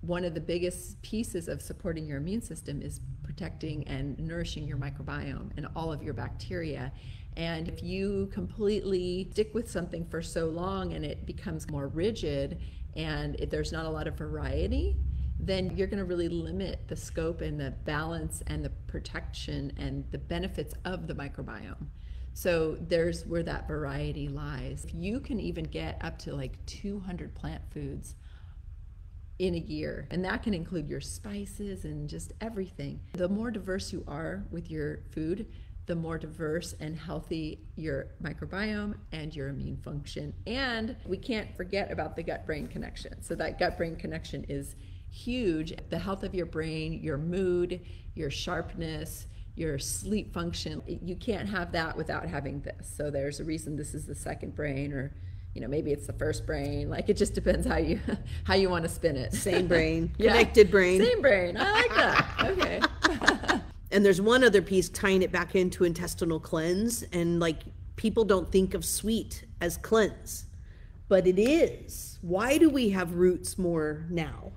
one of the biggest pieces of supporting your immune system is protecting and nourishing your microbiome and all of your bacteria. And if you completely stick with something for so long and it becomes more rigid and there's not a lot of variety, then you're going to really limit the scope and the balance and the protection and the benefits of the microbiome. So there's where that variety lies. If you can even get up to like 200 plant foods in a year, and that can include your spices and just everything. The more diverse you are with your food, the more diverse and healthy your microbiome and your immune function. And we can't forget about the gut brain connection. So, that gut brain connection is huge. The health of your brain, your mood, your sharpness, your sleep function, you can't have that without having this. So, there's a reason this is the second brain or you know maybe it's the first brain like it just depends how you how you want to spin it. Same brain. Yeah. connected brain. Same brain. I like that. Okay. And there's one other piece tying it back into intestinal cleanse and like people don't think of sweet as cleanse but it is. Why do we have roots more now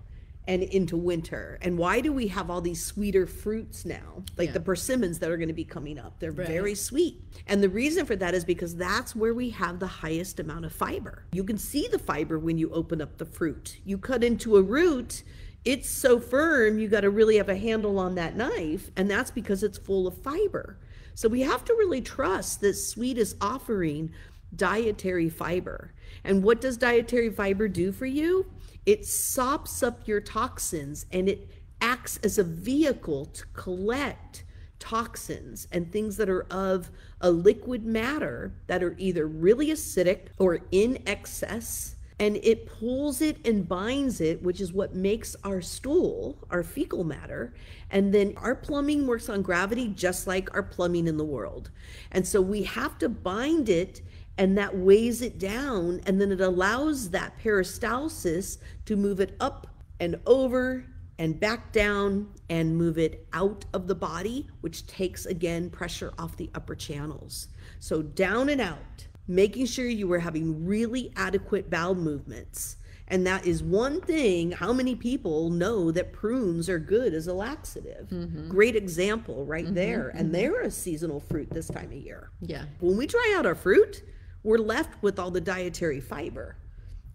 and into winter. And why do we have all these sweeter fruits now? Like yeah. the persimmons that are going to be coming up. They're right. very sweet. And the reason for that is because that's where we have the highest amount of fiber. You can see the fiber when you open up the fruit. You cut into a root, it's so firm, you got to really have a handle on that knife. And that's because it's full of fiber. So we have to really trust that sweet is offering dietary fiber. And what does dietary fiber do for you? It sops up your toxins and it acts as a vehicle to collect toxins and things that are of a liquid matter that are either really acidic or in excess. And it pulls it and binds it, which is what makes our stool, our fecal matter. And then our plumbing works on gravity just like our plumbing in the world. And so we have to bind it and that weighs it down and then it allows that peristalsis to move it up and over and back down and move it out of the body which takes again pressure off the upper channels so down and out making sure you are having really adequate bowel movements and that is one thing. How many people know that prunes are good as a laxative? Mm-hmm. Great example right mm-hmm, there. And mm-hmm. they're a seasonal fruit this time of year. Yeah. When we try out our fruit, we're left with all the dietary fiber.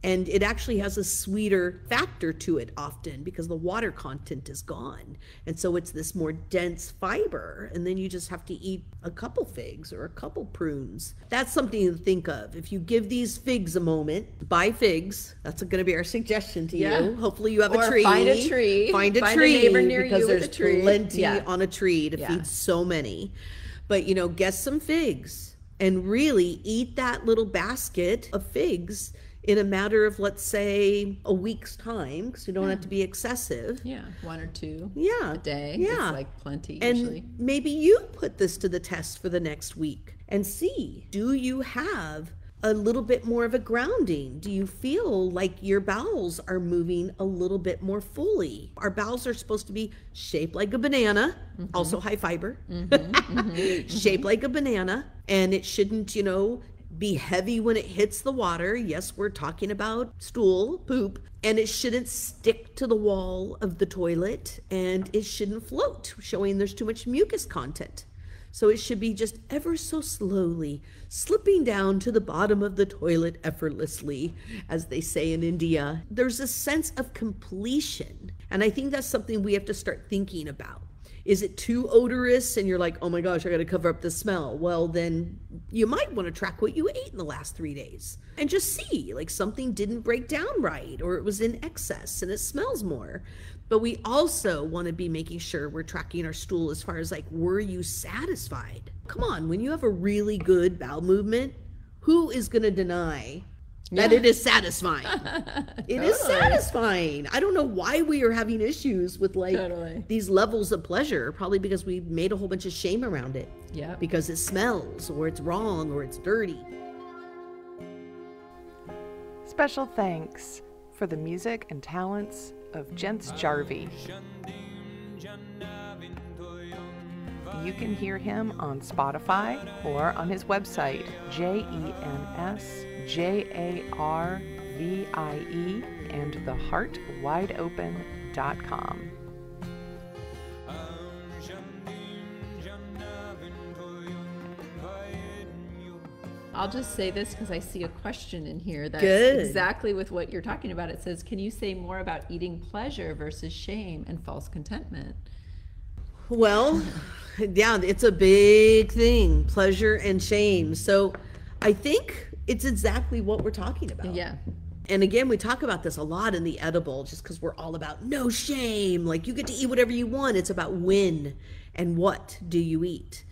And it actually has a sweeter factor to it often because the water content is gone. And so it's this more dense fiber. And then you just have to eat a couple figs or a couple prunes. That's something to think of. If you give these figs a moment, buy figs. That's going to be our suggestion to yeah. you. Hopefully you have or a tree. Find a tree. Find a find tree. A neighbor near because you there's with a tree. plenty yeah. on a tree to yeah. feed so many. But you know, get some figs and really eat that little basket of figs in a matter of let's say a week's time because you don't yeah. have to be excessive yeah one or two yeah a day yeah it's like plenty and usually. maybe you put this to the test for the next week and see do you have a little bit more of a grounding? Do you feel like your bowels are moving a little bit more fully? Our bowels are supposed to be shaped like a banana, mm-hmm. also high fiber, mm-hmm, mm-hmm, shaped like a banana, and it shouldn't, you know, be heavy when it hits the water. Yes, we're talking about stool, poop, and it shouldn't stick to the wall of the toilet and it shouldn't float, showing there's too much mucus content. So it should be just ever so slowly slipping down to the bottom of the toilet effortlessly, as they say in India. There's a sense of completion. And I think that's something we have to start thinking about. Is it too odorous and you're like, oh my gosh, I got to cover up the smell? Well, then you might want to track what you ate in the last three days and just see like something didn't break down right or it was in excess and it smells more. But we also want to be making sure we're tracking our stool as far as like, were you satisfied? Come on, when you have a really good bowel movement, who is going to deny that yeah. it is satisfying. It totally. is satisfying. I don't know why we are having issues with like totally. these levels of pleasure. Probably because we made a whole bunch of shame around it. Yeah. Because it smells or it's wrong or it's dirty. Special thanks for the music and talents of Jens Jarvie. You can hear him on Spotify or on his website, J E N S J A R V I E and theheartwideopen.com. I'll just say this because I see a question in here that's Good. exactly with what you're talking about. It says, Can you say more about eating pleasure versus shame and false contentment? Well, yeah, it's a big thing pleasure and shame. So I think it's exactly what we're talking about. Yeah. And again, we talk about this a lot in the edible just because we're all about no shame. Like you get to eat whatever you want. It's about when and what do you eat.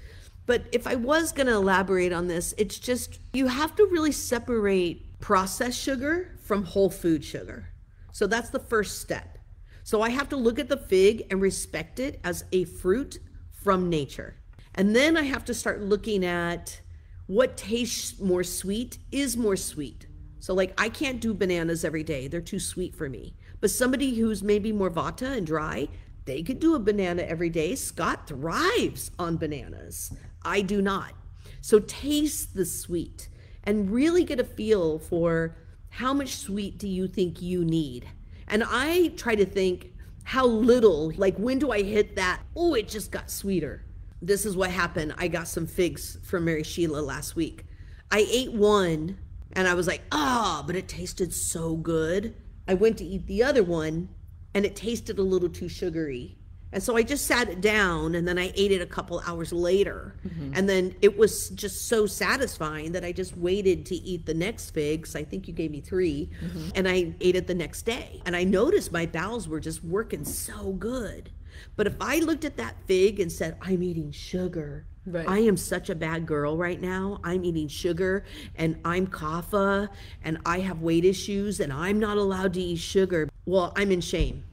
But if I was going to elaborate on this, it's just you have to really separate processed sugar from whole food sugar. So that's the first step. So I have to look at the fig and respect it as a fruit from nature. And then I have to start looking at what tastes more sweet is more sweet. So like I can't do bananas every day. They're too sweet for me. But somebody who's maybe more vata and dry, they could do a banana every day. Scott thrives on bananas. I do not. So taste the sweet and really get a feel for how much sweet do you think you need? And I try to think how little, like when do I hit that? Oh, it just got sweeter. This is what happened. I got some figs from Mary Sheila last week. I ate one and I was like, ah, but it tasted so good. I went to eat the other one and it tasted a little too sugary. And so I just sat it down and then I ate it a couple hours later. Mm-hmm. And then it was just so satisfying that I just waited to eat the next figs. I think you gave me 3 mm-hmm. And I ate it the next day. And I noticed my bowels were just working so good. But if I looked at that fig and said, I'm eating sugar, Right. I am such a bad girl right now. I'm eating sugar and I'm kapha and I have weight issues and I'm not allowed to eat sugar. Well, I'm in shame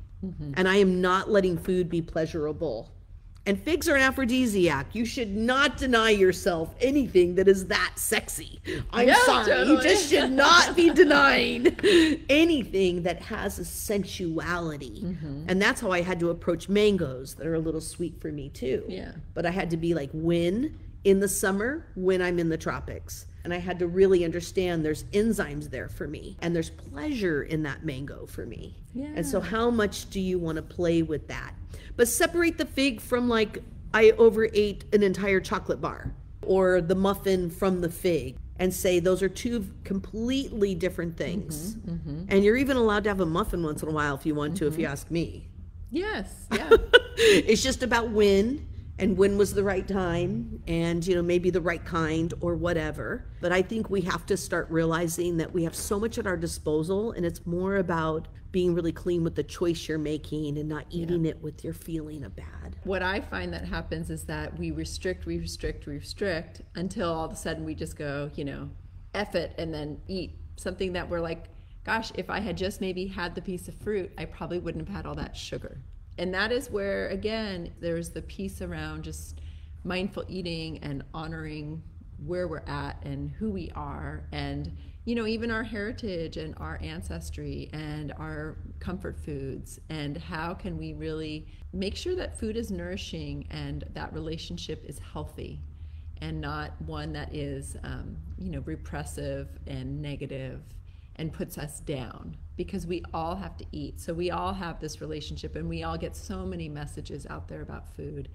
and I am not letting food be pleasurable. And figs are an aphrodisiac. You should not deny yourself anything that is that sexy. I'm Yeah, sorry. You just should not be denying anything that has a sensuality. Mm-hmm. And that's how I had to approach mangoes that are a little sweet for me too. Yeah. But I had to be like, when in the summer, when I'm in the tropics. And I had to really understand there's enzymes there for me and there's pleasure in that mango for me. Yeah. And so, how much do you want to play with that? But separate the fig from like, I overate an entire chocolate bar or the muffin from the fig and say those are two completely different things. Mm-hmm. And you're even allowed to have a muffin once in a while if you want to, if you ask me. Yes. Yeah. it's just about when and when was the right time and you know maybe the right kind or whatever. But i think we have to start realizing that we have so much at our disposal and it's more about being really clean with the choice you're making and not eating it with your feeling of bad. What I find that happens is that we restrict, we restrict, we restrict until all of a sudden we just go, you know, F it and then eat something that we're like, gosh, if I had just maybe had the piece of fruit, I probably wouldn't have had all that sugar. And that is where, again, there's the piece around just mindful eating and honoring where we're at and who we are and you know even our heritage and our ancestry and our comfort foods and how can we really make sure that food is nourishing and that relationship is healthy and not one that is um, you know repressive and negative and puts us down because we all have to eat so we all have this relationship and we all get so many messages out there about food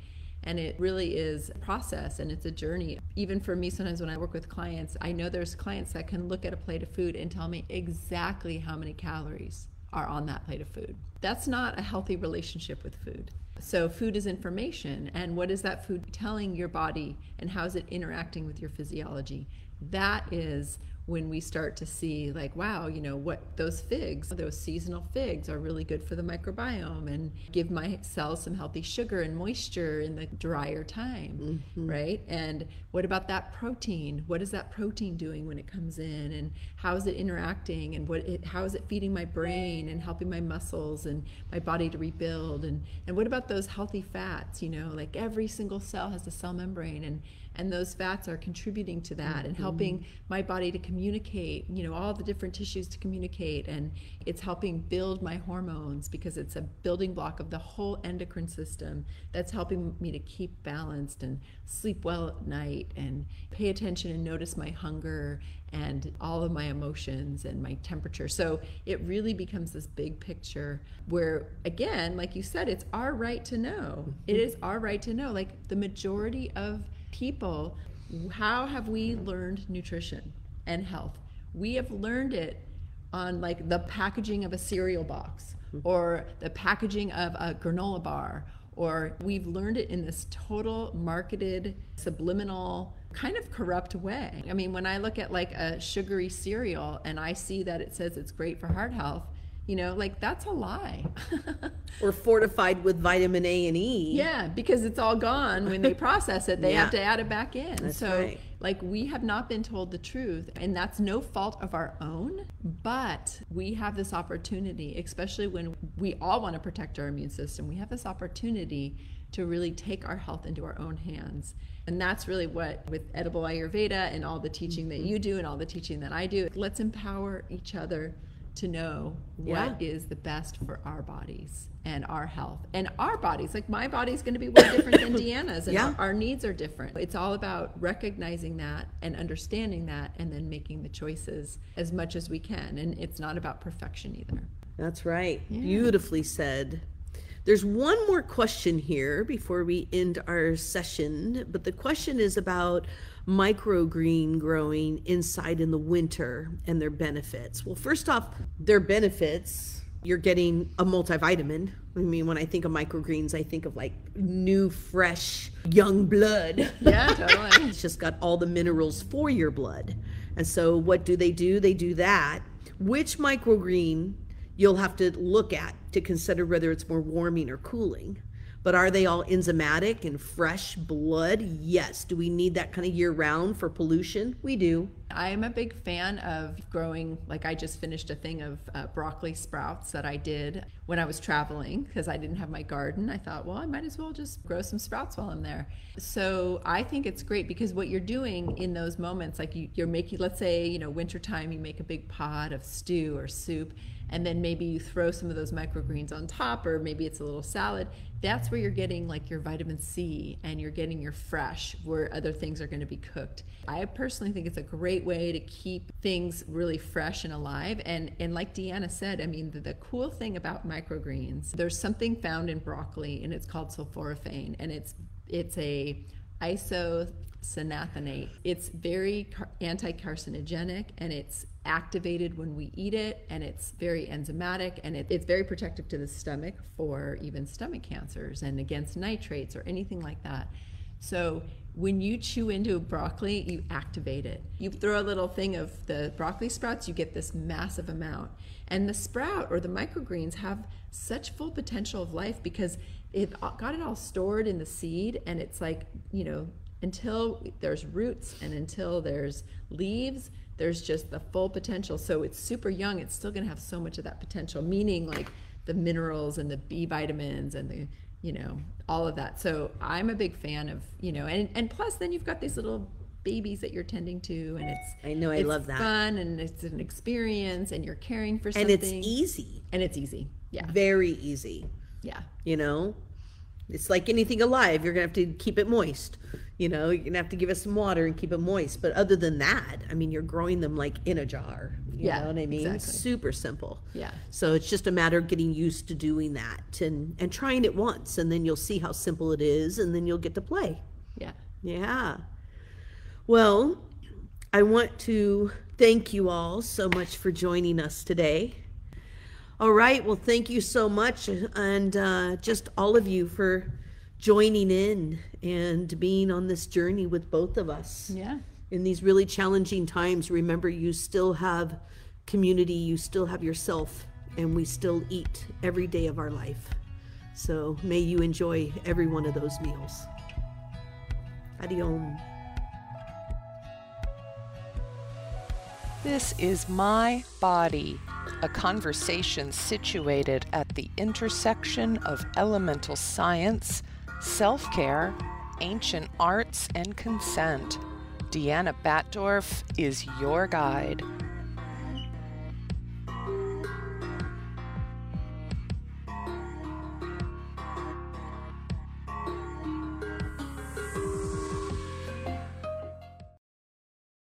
and it really is a process and it's a journey. Even for me, sometimes when I work with clients, I know there's clients that can look at a plate of food and tell me exactly how many calories are on that plate of food. That's not a healthy relationship with food. So, food is information, and what is that food telling your body, and how is it interacting with your physiology? That is when we start to see like wow you know what those figs those seasonal figs are really good for the microbiome and give my cells some healthy sugar and moisture in the drier time mm-hmm. right? And what about that protein? What is that protein doing when it comes in? And how is it interacting? And what it, how is it feeding my brain and helping my muscles and my body to rebuild? And and what about those healthy fats you know like every single cell has a cell membrane and and those fats are contributing to that mm-hmm. and helping my body to communicate you know all the different tissues to communicate and it's helping build my hormones because it's a building block of the whole endocrine system that's helping me to keep balanced and sleep well at night and pay attention and notice my hunger and all of my emotions and my temperature. So it really becomes this big picture where, again, like you said, it's our right to know. It is our right to know. Like the majority of people, how have we learned nutrition and health? We have learned it on like the packaging of a cereal box hmm. or the packaging of a granola bar or we've learned it in this total marketed subliminal kind of corrupt way. I mean, when I look at like a sugary cereal and I see that it says it's great for heart health, you know, like that's a lie. or fortified with vitamin A and E. Yeah, because it's all gone when they process it. They yeah. have to add it back in. That's so right. like we have not been told the truth and that's no fault of our own, but we have this opportunity, especially when we all want to protect our immune system. We have this opportunity to really take our health into our own hands. And that's really what, with Edible Ayurveda and all the teaching that mm-hmm. you do and all the teaching that I do, let's empower each other to know what yeah. is the best for our bodies and our health and our bodies. Like my body's going to be way different than Deanna's, and yeah. our, our, needs are different. It's all about recognizing that and understanding that, and then making the choices as much as we can. And it's not about perfection either. That's right. Yeah. Beautifully said. There's one more question here before we end our session, but the question is about microgreen growing inside in the winter and their benefits. Well, first off, their benefits, you're getting a multivitamin. I mean, when I think of microgreens, I think of like new, fresh, young blood. Yeah, totally. it's just got all the minerals for your blood. And so, what do they do? They do that. Which microgreen you'll have to look at to consider whether it's more warming or cooling. But are they all enzymatic and fresh blood? Yes. Do we need that kind of year round for pollution? We do. I'm a big fan of growing, like I just finished a thing of uh, broccoli sprouts that I did when I was traveling because I didn't have my garden. I thought, well, I might as well just grow some sprouts while I'm there. So I think it's great because what you're doing in those moments, like you, you're making, let's say, you know, wintertime, you make a big pot of stew or soup and then maybe you throw some of those microgreens on top or maybe it's a little salad that's where you're getting like your vitamin c and you're getting your fresh where other things are going to be cooked i personally think it's a great way to keep things really fresh and alive and and like deanna said i mean the, the cool thing about microgreens there's something found in broccoli and it's called sulforaphane and it's it's a isocyanate. It's very anti-carcinogenic and it's activated when we eat it and it's very enzymatic and it, it's very protective to the stomach for even stomach cancers and against nitrates or anything like that. So when you chew into broccoli, you activate it. You throw a little thing of the broccoli sprouts, you get this massive amount. And the sprout or the microgreens have such full potential of life because it uh, got it all stored in the seed and it's like, you know, until there's roots and until there's leaves, there's just the full potential. So it's super young, it's still going to have so much of that potential, meaning like the minerals and the B vitamins and the, you know, all of that. So I'm a big fan of, you know, and, and plus then you've got these little babies that you're tending to and it's I know I love that. fun and it's an experience and you're caring for something. And it's easy. And it's easy. Yeah. Very easy. Yeah. You know? It's like anything alive, you're gonna have to keep it moist. You know, you're gonna have to give it some water and keep it moist. But other than that, I mean, you're growing them like in a jar. You yeah, know what I mean? Exactly. Super simple. Yeah. So it's just a matter of getting used to doing that and and trying it once, and then you'll see how simple it is, and then you'll get to play. Yeah. Yeah. Well, I want to thank you all so much for joining us today. All right. Well, thank you so much, and uh, just all of you for joining in and being on this journey with both of us. Yeah. In these really challenging times, remember you still have community, you still have yourself, and we still eat every day of our life. So may you enjoy every one of those meals. Adios. This is My Body, a conversation situated at the intersection of elemental science self care, ancient arts and consent. Deanna Batdorf is your guide.